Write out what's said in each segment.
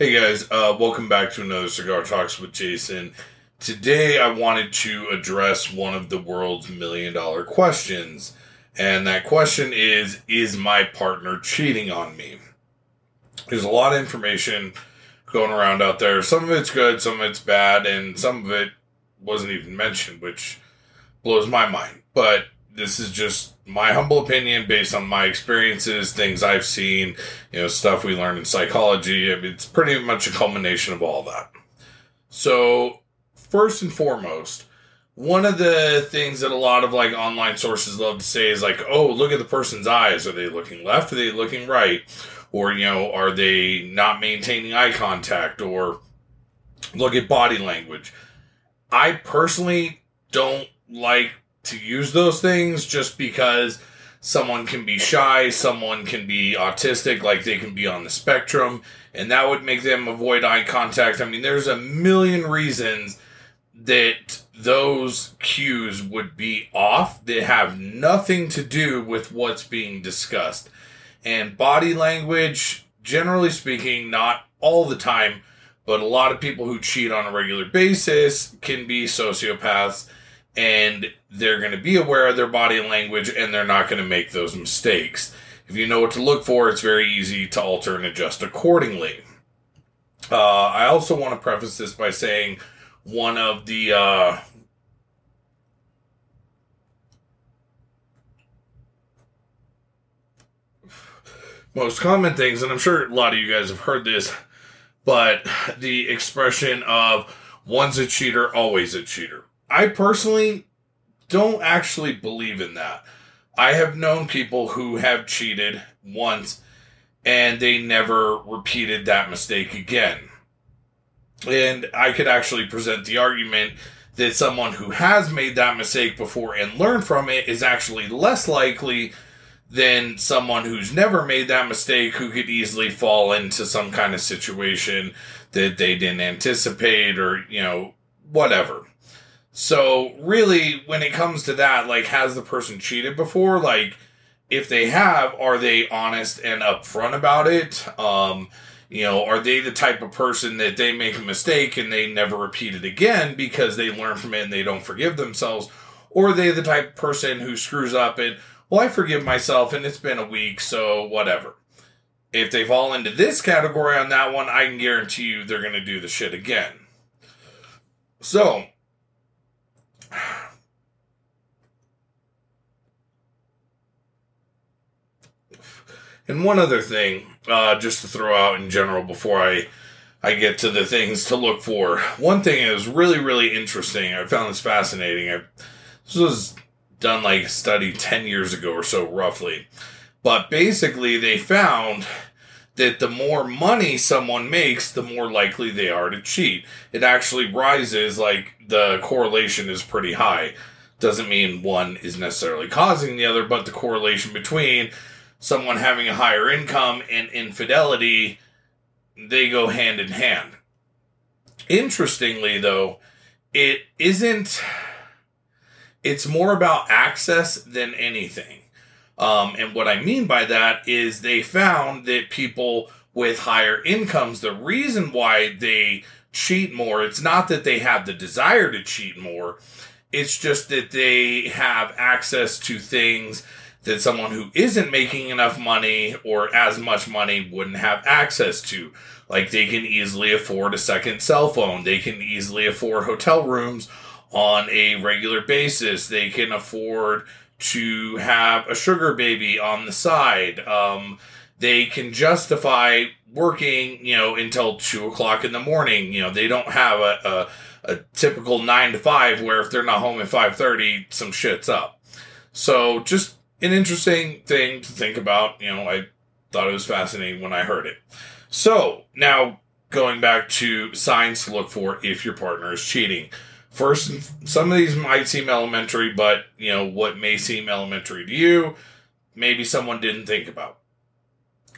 Hey guys, uh, welcome back to another Cigar Talks with Jason. Today I wanted to address one of the world's million dollar questions. And that question is Is my partner cheating on me? There's a lot of information going around out there. Some of it's good, some of it's bad, and some of it wasn't even mentioned, which blows my mind. But this is just my humble opinion based on my experiences, things I've seen, you know, stuff we learned in psychology. It's pretty much a culmination of all that. So, first and foremost, one of the things that a lot of like online sources love to say is like, oh, look at the person's eyes. Are they looking left? Are they looking right? Or, you know, are they not maintaining eye contact? Or look at body language. I personally don't like to use those things just because someone can be shy, someone can be autistic, like they can be on the spectrum, and that would make them avoid eye contact. I mean, there's a million reasons that those cues would be off that have nothing to do with what's being discussed. And body language, generally speaking, not all the time, but a lot of people who cheat on a regular basis can be sociopaths and they're going to be aware of their body language and they're not going to make those mistakes. If you know what to look for, it's very easy to alter and adjust accordingly. Uh, I also want to preface this by saying one of the uh, most common things, and I'm sure a lot of you guys have heard this, but the expression of one's a cheater, always a cheater. I personally don't actually believe in that. I have known people who have cheated once and they never repeated that mistake again. And I could actually present the argument that someone who has made that mistake before and learned from it is actually less likely than someone who's never made that mistake who could easily fall into some kind of situation that they didn't anticipate or, you know, whatever. So really, when it comes to that, like, has the person cheated before? Like, if they have, are they honest and upfront about it? Um, you know, are they the type of person that they make a mistake and they never repeat it again because they learn from it and they don't forgive themselves? Or are they the type of person who screws up and, well, I forgive myself and it's been a week, so whatever. If they fall into this category on that one, I can guarantee you they're going to do the shit again. So, and one other thing, uh, just to throw out in general before I I get to the things to look for. One thing is really really interesting. I found this fascinating. I, this was done like a study ten years ago or so, roughly. But basically, they found that the more money someone makes, the more likely they are to cheat. It actually rises, like the correlation is pretty high. Doesn't mean one is necessarily causing the other, but the correlation between someone having a higher income and infidelity, they go hand in hand. Interestingly, though, it isn't, it's more about access than anything. Um, and what I mean by that is they found that people with higher incomes, the reason why they cheat more, it's not that they have the desire to cheat more, it's just that they have access to things that someone who isn't making enough money or as much money wouldn't have access to. Like they can easily afford a second cell phone, they can easily afford hotel rooms on a regular basis, they can afford to have a sugar baby on the side. Um, they can justify working, you know, until two o'clock in the morning. You know, they don't have a, a, a typical nine to five where if they're not home at five thirty, some shit's up. So just an interesting thing to think about. You know, I thought it was fascinating when I heard it. So now going back to signs to look for if your partner is cheating. First, some of these might seem elementary, but you know what may seem elementary to you, maybe someone didn't think about.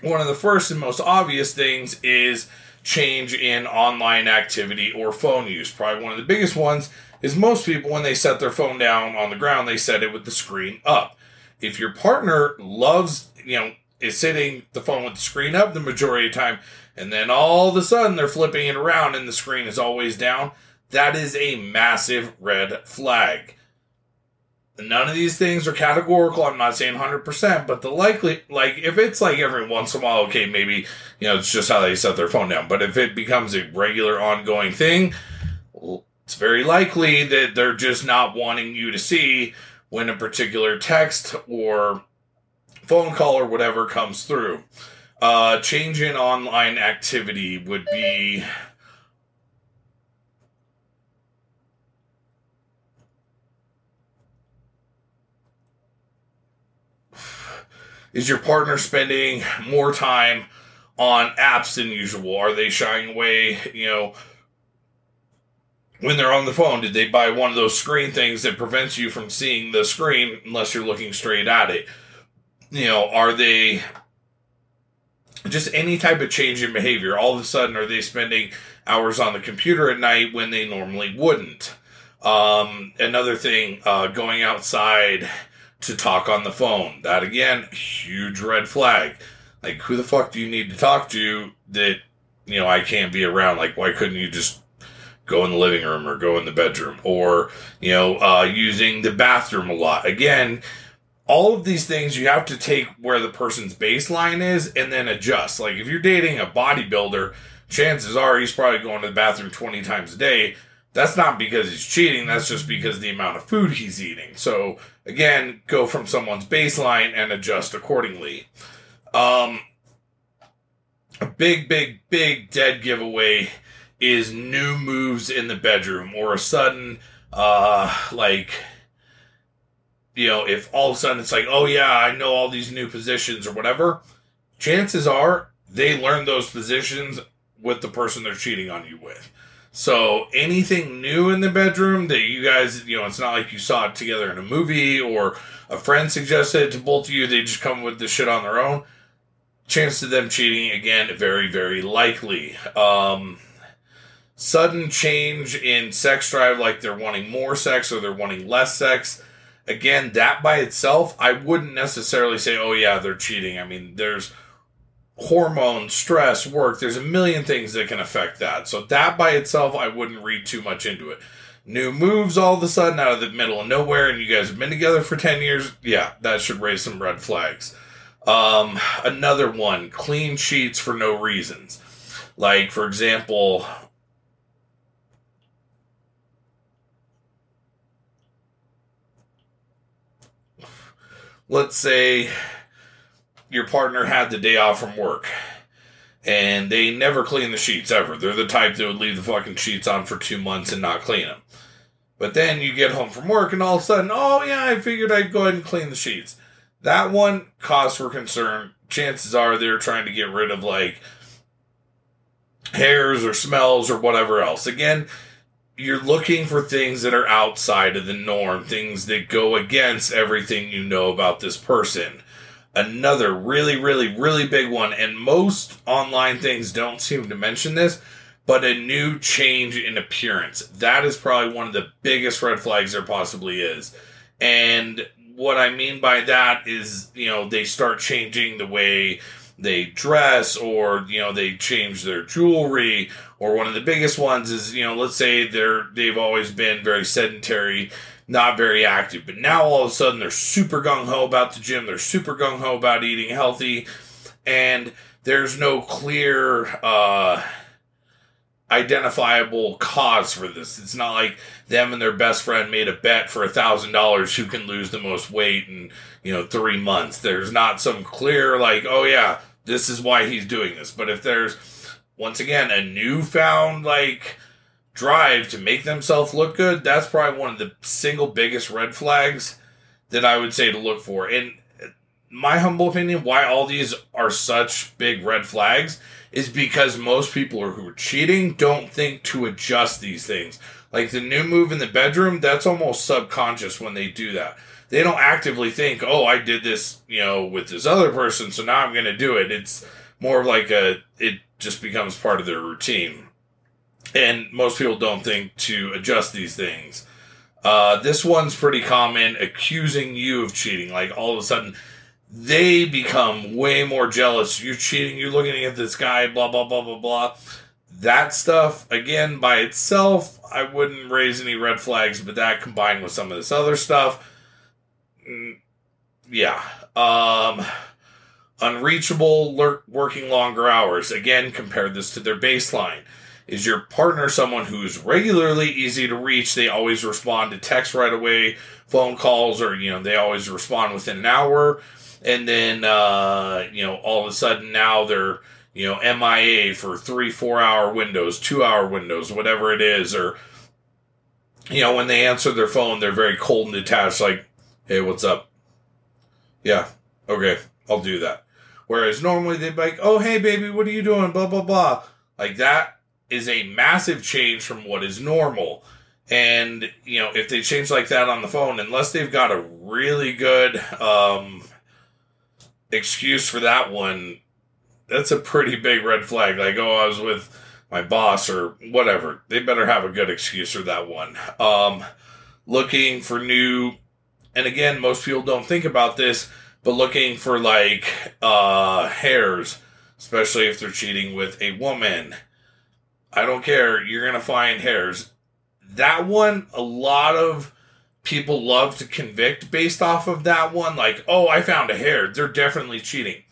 One of the first and most obvious things is change in online activity or phone use. Probably one of the biggest ones is most people, when they set their phone down on the ground, they set it with the screen up. If your partner loves, you know, is sitting the phone with the screen up the majority of the time, and then all of a sudden they're flipping it around and the screen is always down, that is a massive red flag. None of these things are categorical. I'm not saying 100%, but the likely, like, if it's like every once in a while, okay, maybe, you know, it's just how they set their phone down. But if it becomes a regular ongoing thing, it's very likely that they're just not wanting you to see when a particular text or phone call or whatever comes through. Uh, change in online activity would be Is your partner spending more time on apps than usual? Are they shying away, you know, when they're on the phone? Did they buy one of those screen things that prevents you from seeing the screen unless you're looking straight at it? You know, are they just any type of change in behavior? All of a sudden, are they spending hours on the computer at night when they normally wouldn't? Um, another thing, uh, going outside to talk on the phone. That again, huge red flag. Like, who the fuck do you need to talk to that, you know, I can't be around? Like, why couldn't you just go in the living room or go in the bedroom? Or, you know, uh, using the bathroom a lot. Again, all of these things you have to take where the person's baseline is and then adjust. Like, if you're dating a bodybuilder, chances are he's probably going to the bathroom 20 times a day that's not because he's cheating, that's just because the amount of food he's eating. So, again, go from someone's baseline and adjust accordingly. Um, a big, big, big dead giveaway is new moves in the bedroom or a sudden, uh, like, you know, if all of a sudden it's like, oh yeah, I know all these new positions or whatever, chances are they learned those positions with the person they're cheating on you with. So anything new in the bedroom that you guys, you know, it's not like you saw it together in a movie or a friend suggested it to both of you, they just come with the shit on their own. Chance of them cheating again, very, very likely. Um, sudden change in sex drive, like they're wanting more sex or they're wanting less sex. Again, that by itself, I wouldn't necessarily say, oh yeah, they're cheating. I mean, there's hormones, stress, work. There's a million things that can affect that. So that by itself, I wouldn't read too much into it. New moves all of a sudden out of the middle of nowhere, and you guys have been together for 10 years. Yeah, that should raise some red flags. Um, another one, clean sheets for no reasons. Like, for example, let's say your partner had the day off from work and they never clean the sheets ever. They're the type that would leave the fucking sheets on for two months and not clean them. But then you get home from work and all of a sudden, oh yeah, I figured I'd go ahead and clean the sheets. That one, cause for concern. Chances are they're trying to get rid of like hairs or smells or whatever else. Again, you're looking for things that are outside of the norm, things that go against everything you know about this person. Another really, really, really big one, and most online things don't seem to mention this, but a new change in appearance. That is probably one of the biggest red flags there possibly is. And what I mean by that is, you know, they start changing the way they dress or, you know, they change their jewelry or one of the biggest ones is, you know, let's say they're they've always been very sedentary not very active. But now all of a sudden they're super gung ho about the gym. They're super gung ho about eating healthy, and there's no clear uh, identifiable cause for this. It's not like them and their best friend made a bet for a thousand dollars who can lose the most weight in you know three months. There's not some clear like oh yeah this is why he's doing this. But if there's once again a newfound like drive to make themselves look good, that's probably one of the single biggest red flags that I would say to look for. And my humble opinion, why all these are such big red flags is because most people who are cheating don't think to adjust these things. Like the new move in the bedroom, that's almost subconscious when they do that. They don't actively think, "Oh, I did this, you know, with this other person, so now I'm going to do it." It's more like a it just becomes part of their routine and most people don't think to adjust these things. Uh, this one's pretty common, accusing you of cheating. Like all of a sudden, they become way more jealous. You're cheating, you're looking at this guy, blah, blah, blah, blah, blah. That stuff, again, by itself, I wouldn't raise any red flags, but that combined with some of this other stuff, mm, yeah. Um, unreachable, working longer hours. Again, compare this to their baseline. Is your partner someone who's regularly easy to reach? They always respond to text right away, phone calls, or, you know, they always respond within an hour and then uh, you know all of a sudden now they're you know MIA for three, four hour windows, two hour windows, whatever it is, or you know when they answer their phone, they're very cold and detached, like, "Hey, what's up?" Yeah, okay, I'll do that. Whereas normally they'd be like, "Oh, hey, baby, what are you doing?" Blah blah blah. Like that is a massive change from what is normal. And you know, if they change like that on the phone, unless they've got a really good um, excuse for that one, that's a pretty big red flag. Like, oh, I was with my boss or whatever. They better have a good excuse for that one. Um, looking for new, and again, most people don't think about this, but looking for like uh, hairs, especially if they're cheating with a woman. I don't care. You're gonna find hairs. That one, a lot of people love to convict based off of that one. Like, oh, I found a hair. They're definitely cheating.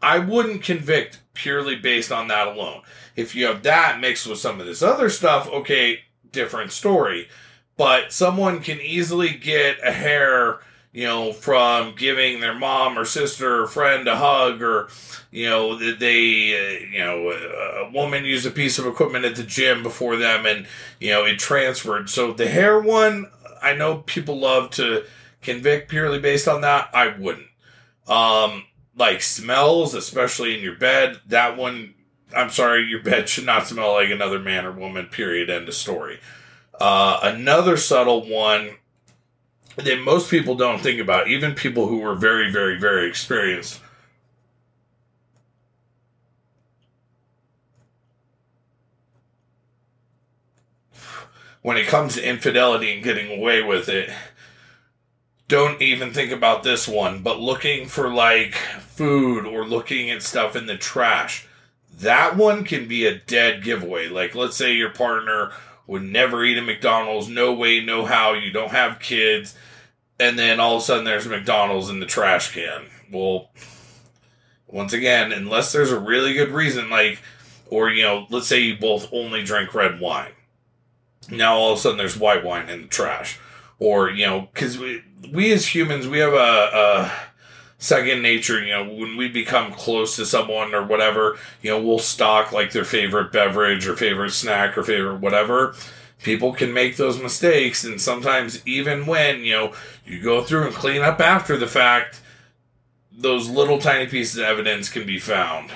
I wouldn't convict purely based on that alone. If you have that mixed with some of this other stuff, okay, different story. But someone can easily get a hair, you know, from giving their mom or sister or friend a hug, or, you know, they, uh, you know, a woman used a piece of equipment at the gym before them and, you know, it transferred. So the hair one, I know people love to convict purely based on that. I wouldn't. Um, like smells, especially in your bed, that one, I'm sorry, your bed should not smell like another man or woman, period, end of story. Uh, another subtle one that most people don't think about, even people who were very, very, very experienced. When it comes to infidelity and getting away with it, don't even think about this one, but looking for like food or looking at stuff in the trash, that one can be a dead giveaway. Like, let's say your partner would never eat at McDonald's, no way, no how, you don't have kids, and then all of a sudden there's McDonald's in the trash can. Well, once again, unless there's a really good reason, like, or, you know, let's say you both only drink red wine. Now all of a sudden there's white wine in the trash or you know because we, we as humans we have a, a second nature you know when we become close to someone or whatever you know we'll stock like their favorite beverage or favorite snack or favorite whatever people can make those mistakes and sometimes even when you know you go through and clean up after the fact those little tiny pieces of evidence can be found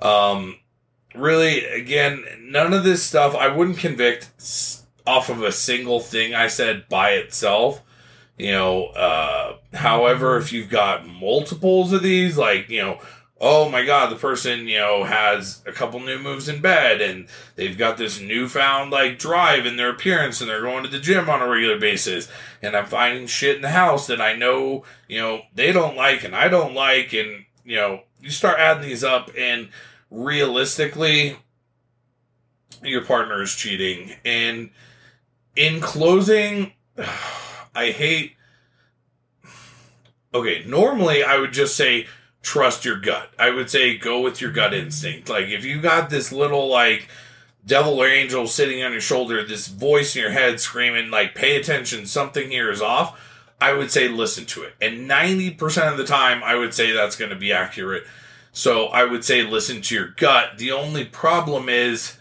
um really again none of this stuff i wouldn't convict off of a single thing I said by itself. You know, uh, however, if you've got multiples of these, like, you know, oh my god, the person, you know, has a couple new moves in bed and they've got this newfound, like, drive in their appearance and they're going to the gym on a regular basis. And I'm finding shit in the house that I know, you know, they don't like and I don't like. And, you know, you start adding these up and realistically, your partner is cheating. And, in closing, I hate. Okay, normally I would just say trust your gut. I would say go with your gut instinct. Like if you got this little like devil or angel sitting on your shoulder, this voice in your head screaming like pay attention, something here is off, I would say listen to it. And 90% of the time I would say that's going to be accurate. So I would say listen to your gut. The only problem is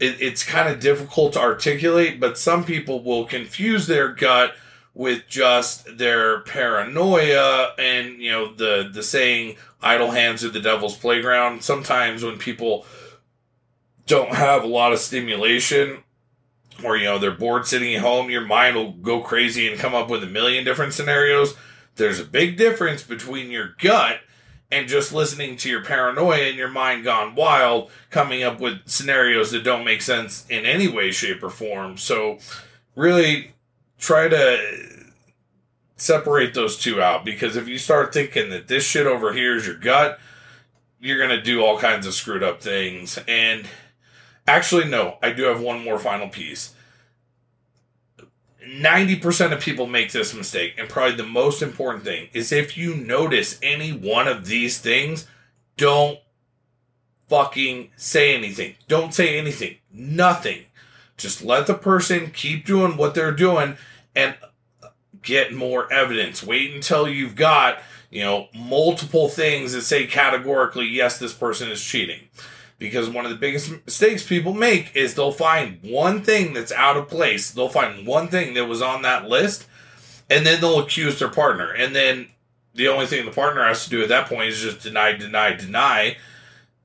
it, it's kind of difficult to articulate, but some people will confuse their gut with just their paranoia and you know the the saying idle hands are the devil's playground sometimes when people don't have a lot of stimulation or you know they're bored sitting at home your mind will go crazy and come up with a million different scenarios there's a big difference between your gut and just listening to your paranoia and your mind gone wild, coming up with scenarios that don't make sense in any way, shape, or form. So, really try to separate those two out because if you start thinking that this shit over here is your gut, you're going to do all kinds of screwed up things. And actually, no, I do have one more final piece. 90% of people make this mistake. And probably the most important thing is if you notice any one of these things, don't fucking say anything. Don't say anything. Nothing. Just let the person keep doing what they're doing and get more evidence. Wait until you've got, you know, multiple things that say categorically, yes, this person is cheating. Because one of the biggest mistakes people make is they'll find one thing that's out of place. They'll find one thing that was on that list, and then they'll accuse their partner. And then the only thing the partner has to do at that point is just deny, deny, deny.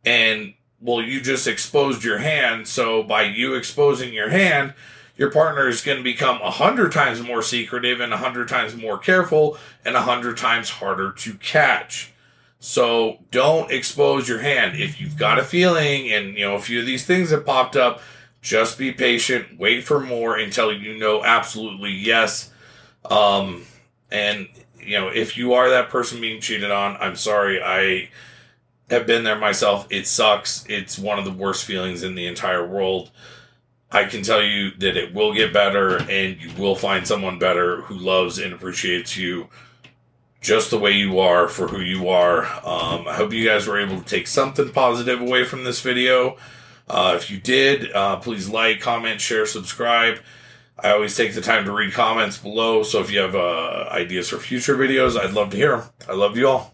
And well, you just exposed your hand. So by you exposing your hand, your partner is going to become a hundred times more secretive and a hundred times more careful and a hundred times harder to catch. So don't expose your hand. If you've got a feeling and you know a few of these things have popped up, just be patient, wait for more until you know absolutely yes. Um, and you know, if you are that person being cheated on, I'm sorry. I have been there myself. It sucks. It's one of the worst feelings in the entire world. I can tell you that it will get better and you will find someone better who loves and appreciates you just the way you are for who you are. Um, I hope you guys were able to take something positive away from this video. Uh, if you did, uh, please like, comment, share, subscribe. I always take the time to read comments below, so if you have uh, ideas for future videos, I'd love to hear them. I love you all.